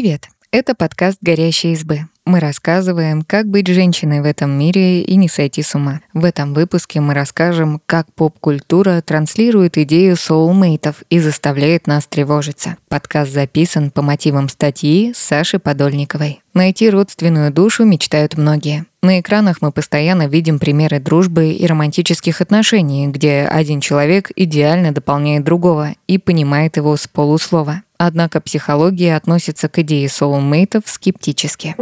Привет! Это подкаст «Горящие избы». Мы рассказываем, как быть женщиной в этом мире и не сойти с ума. В этом выпуске мы расскажем, как поп-культура транслирует идею соулмейтов и заставляет нас тревожиться. Подкаст записан по мотивам статьи Саши Подольниковой. Найти родственную душу мечтают многие. На экранах мы постоянно видим примеры дружбы и романтических отношений, где один человек идеально дополняет другого и понимает его с полуслова. Однако психология относится к идее соулмейтов скептически.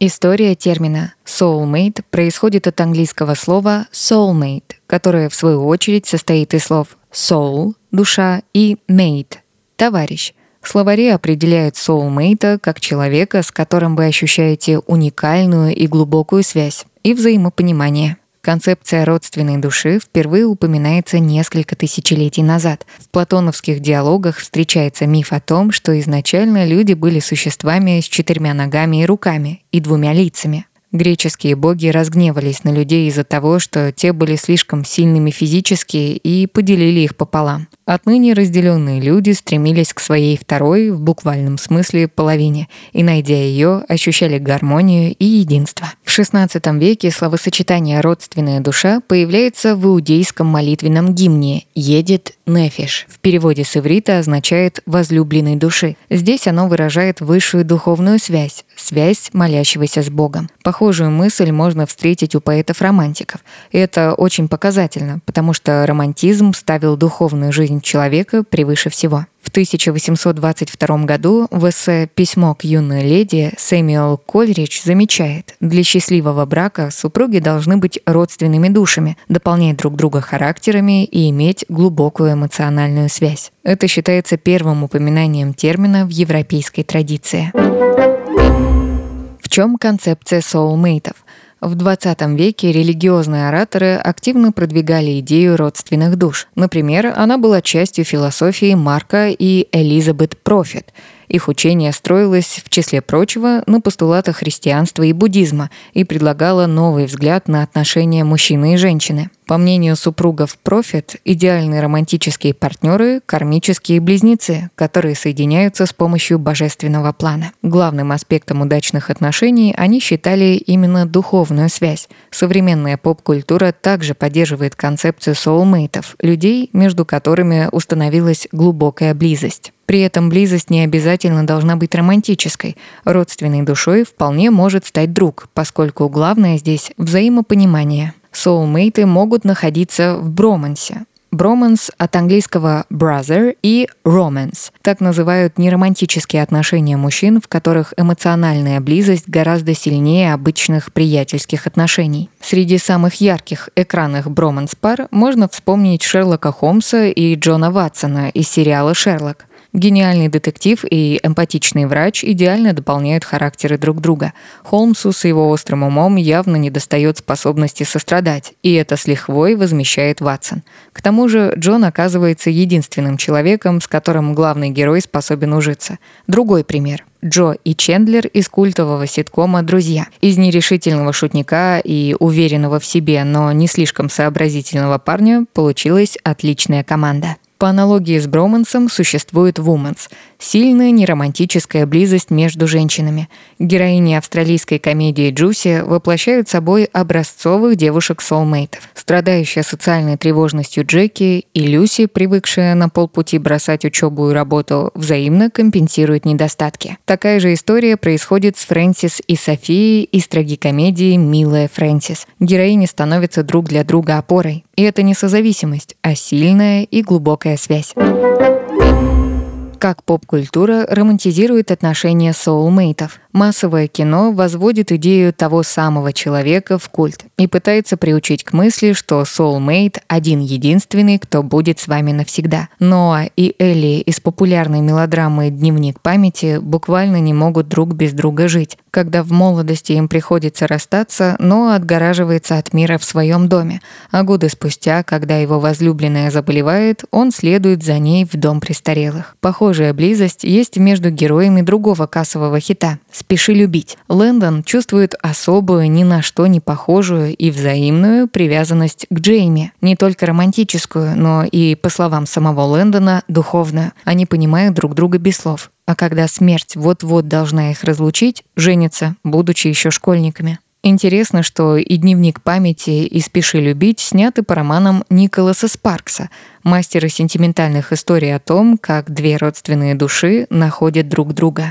История термина soulmate происходит от английского слова soulmate, которое в свою очередь состоит из слов soul – душа и mate – товарищ – Словари определяют soulmate как человека, с которым вы ощущаете уникальную и глубокую связь и взаимопонимание. Концепция родственной души впервые упоминается несколько тысячелетий назад. В платоновских диалогах встречается миф о том, что изначально люди были существами с четырьмя ногами и руками и двумя лицами. Греческие боги разгневались на людей из-за того, что те были слишком сильными физически и поделили их пополам. Отныне разделенные люди стремились к своей второй, в буквальном смысле, половине, и, найдя ее, ощущали гармонию и единство. В XVI веке словосочетание «родственная душа» появляется в иудейском молитвенном гимне «Едет нефиш». В переводе с иврита означает «возлюбленной души». Здесь оно выражает высшую духовную связь, связь молящегося с Богом. Похожую мысль можно встретить у поэтов-романтиков. И это очень показательно, потому что романтизм ставил духовную жизнь человека превыше всего. В 1822 году в эссе «Письмо к юной леди» Сэмюэл Кольрич замечает, для счастливого брака супруги должны быть родственными душами, дополнять друг друга характерами и иметь глубокую эмоциональную связь. Это считается первым упоминанием термина в европейской традиции. Чем концепция соулмейтов? В 20 веке религиозные ораторы активно продвигали идею родственных душ. Например, она была частью философии Марка и Элизабет Профит – их учение строилось, в числе прочего, на постулатах христианства и буддизма и предлагало новый взгляд на отношения мужчины и женщины. По мнению супругов Профит, идеальные романтические партнеры – кармические близнецы, которые соединяются с помощью божественного плана. Главным аспектом удачных отношений они считали именно духовную связь. Современная поп-культура также поддерживает концепцию соулмейтов – людей, между которыми установилась глубокая близость. При этом близость не обязательно должна быть романтической. Родственной душой вполне может стать друг, поскольку главное здесь взаимопонимание. Соулмейты могут находиться в бромансе, Броманс от английского brother и romance. Так называют неромантические отношения мужчин, в которых эмоциональная близость гораздо сильнее обычных приятельских отношений. Среди самых ярких экранных броманс пар можно вспомнить Шерлока Холмса и Джона Ватсона из сериала «Шерлок». Гениальный детектив и эмпатичный врач идеально дополняют характеры друг друга. Холмсу с его острым умом явно недостает способности сострадать, и это с лихвой возмещает Ватсон. К тому же Джон оказывается единственным человеком, с которым главный герой способен ужиться. Другой пример. Джо и Чендлер из культового ситкома «Друзья». Из нерешительного шутника и уверенного в себе, но не слишком сообразительного парня получилась отличная команда. По аналогии с бромансом существует вуменс – сильная неромантическая близость между женщинами. Героини австралийской комедии «Джуси» воплощают собой образцовых девушек-соулмейтов. Страдающая социальной тревожностью Джеки и Люси, привыкшая на полпути бросать учебу и работу, взаимно компенсируют недостатки. Такая же история происходит с Фрэнсис и Софией из трагикомедии «Милая Фрэнсис». Героини становятся друг для друга опорой. И это не созависимость, а сильная и глубокая связь. Как поп-культура романтизирует отношения соулмейтов. Массовое кино возводит идею того самого человека в культ и пытается приучить к мысли, что soulmate один единственный, кто будет с вами навсегда. Ноа и Элли из популярной мелодрамы «Дневник памяти» буквально не могут друг без друга жить. Когда в молодости им приходится расстаться, Ноа отгораживается от мира в своем доме, а годы спустя, когда его возлюбленная заболевает, он следует за ней в дом престарелых. Похоже, Похожая близость есть между героями другого кассового хита «Спеши любить». Лэндон чувствует особую, ни на что не похожую и взаимную привязанность к Джейми. Не только романтическую, но и, по словам самого Лэндона, духовную. Они понимают друг друга без слов. А когда смерть вот-вот должна их разлучить, женятся, будучи еще школьниками. Интересно, что и дневник памяти, и «Спеши любить» сняты по романам Николаса Спаркса, мастера сентиментальных историй о том, как две родственные души находят друг друга.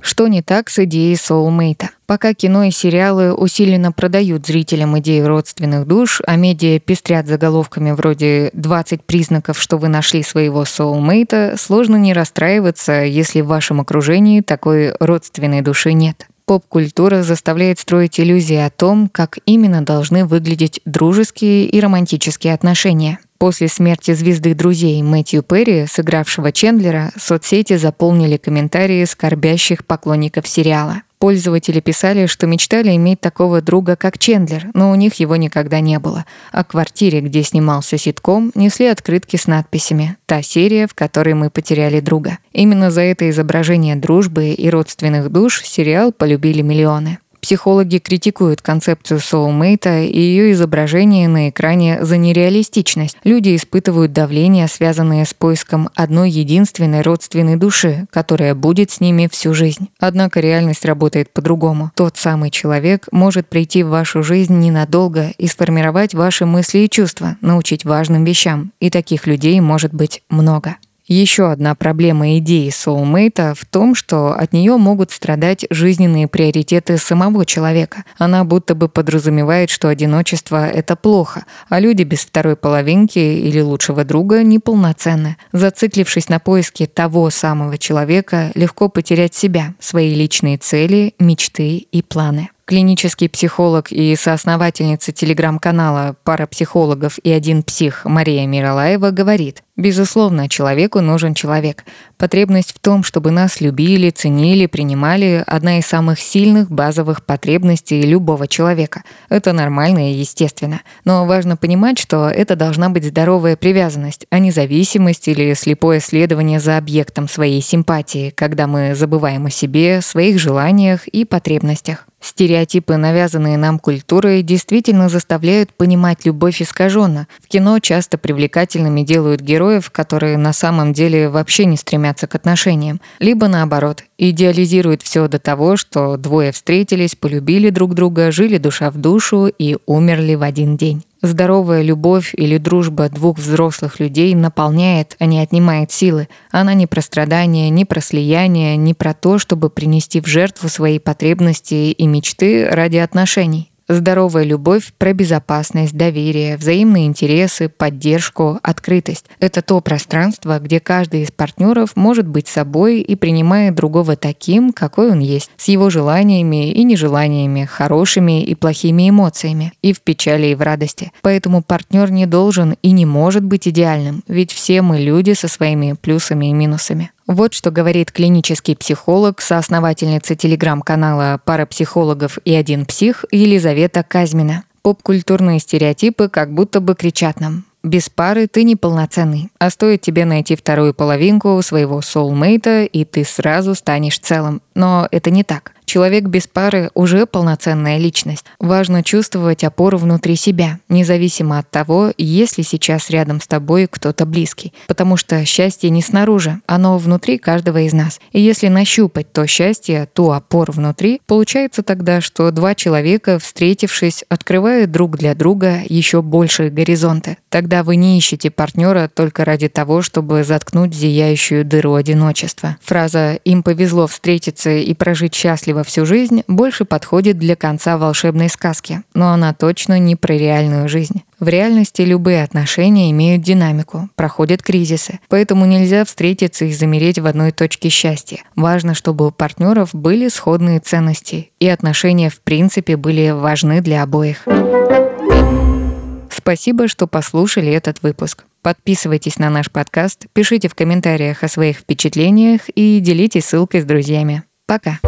Что не так с идеей соулмейта? Пока кино и сериалы усиленно продают зрителям идею родственных душ, а медиа пестрят заголовками вроде «20 признаков, что вы нашли своего соулмейта», сложно не расстраиваться, если в вашем окружении такой родственной души нет. Поп-культура заставляет строить иллюзии о том, как именно должны выглядеть дружеские и романтические отношения. После смерти звезды друзей Мэтью Перри, сыгравшего Чендлера, соцсети заполнили комментарии скорбящих поклонников сериала. Пользователи писали, что мечтали иметь такого друга, как Чендлер, но у них его никогда не было. А квартире, где снимался ситком, несли открытки с надписями «Та серия, в которой мы потеряли друга». Именно за это изображение дружбы и родственных душ сериал полюбили миллионы. Психологи критикуют концепцию соулмейта и ее изображение на экране за нереалистичность. Люди испытывают давление, связанное с поиском одной единственной родственной души, которая будет с ними всю жизнь. Однако реальность работает по-другому. Тот самый человек может прийти в вашу жизнь ненадолго и сформировать ваши мысли и чувства, научить важным вещам. И таких людей может быть много. Еще одна проблема идеи соулмейта в том, что от нее могут страдать жизненные приоритеты самого человека. Она будто бы подразумевает, что одиночество — это плохо, а люди без второй половинки или лучшего друга неполноценны. Зациклившись на поиске того самого человека, легко потерять себя, свои личные цели, мечты и планы. Клинический психолог и соосновательница телеграм-канала «Пара психологов и один псих» Мария Миралаева говорит, Безусловно, человеку нужен человек. Потребность в том, чтобы нас любили, ценили, принимали – одна из самых сильных базовых потребностей любого человека. Это нормально и естественно. Но важно понимать, что это должна быть здоровая привязанность, а не зависимость или слепое следование за объектом своей симпатии, когда мы забываем о себе, своих желаниях и потребностях. Стереотипы, навязанные нам культурой, действительно заставляют понимать любовь искаженно. В кино часто привлекательными делают героев, которые на самом деле вообще не стремятся к отношениям. Либо наоборот, идеализируют все до того, что двое встретились, полюбили друг друга, жили душа в душу и умерли в один день. Здоровая любовь или дружба двух взрослых людей наполняет, а не отнимает силы. Она не про страдания, не про слияние, не про то, чтобы принести в жертву свои потребности и мечты ради отношений. Здоровая любовь про безопасность, доверие, взаимные интересы, поддержку, открытость. Это то пространство, где каждый из партнеров может быть собой и принимает другого таким, какой он есть, с его желаниями и нежеланиями, хорошими и плохими эмоциями, и в печали, и в радости. Поэтому партнер не должен и не может быть идеальным, ведь все мы люди со своими плюсами и минусами. Вот что говорит клинический психолог, соосновательница телеграм-канала «Пара психологов и один псих» Елизавета Казьмина. Поп-культурные стереотипы как будто бы кричат нам без пары ты неполноценный, а стоит тебе найти вторую половинку своего соулмейта, и ты сразу станешь целым. Но это не так. Человек без пары уже полноценная личность. Важно чувствовать опору внутри себя, независимо от того, есть ли сейчас рядом с тобой кто-то близкий. Потому что счастье не снаружи, оно внутри каждого из нас. И если нащупать то счастье, ту опору внутри, получается тогда, что два человека, встретившись, открывают друг для друга еще большие горизонты. Тогда вы не ищете партнера только ради того, чтобы заткнуть зияющую дыру одиночества. Фраза «им повезло встретиться и прожить счастливо счастлива всю жизнь больше подходит для конца волшебной сказки, но она точно не про реальную жизнь. В реальности любые отношения имеют динамику, проходят кризисы, поэтому нельзя встретиться и замереть в одной точке счастья. Важно, чтобы у партнеров были сходные ценности, и отношения в принципе были важны для обоих. Спасибо, что послушали этот выпуск. Подписывайтесь на наш подкаст, пишите в комментариях о своих впечатлениях и делитесь ссылкой с друзьями. Пока!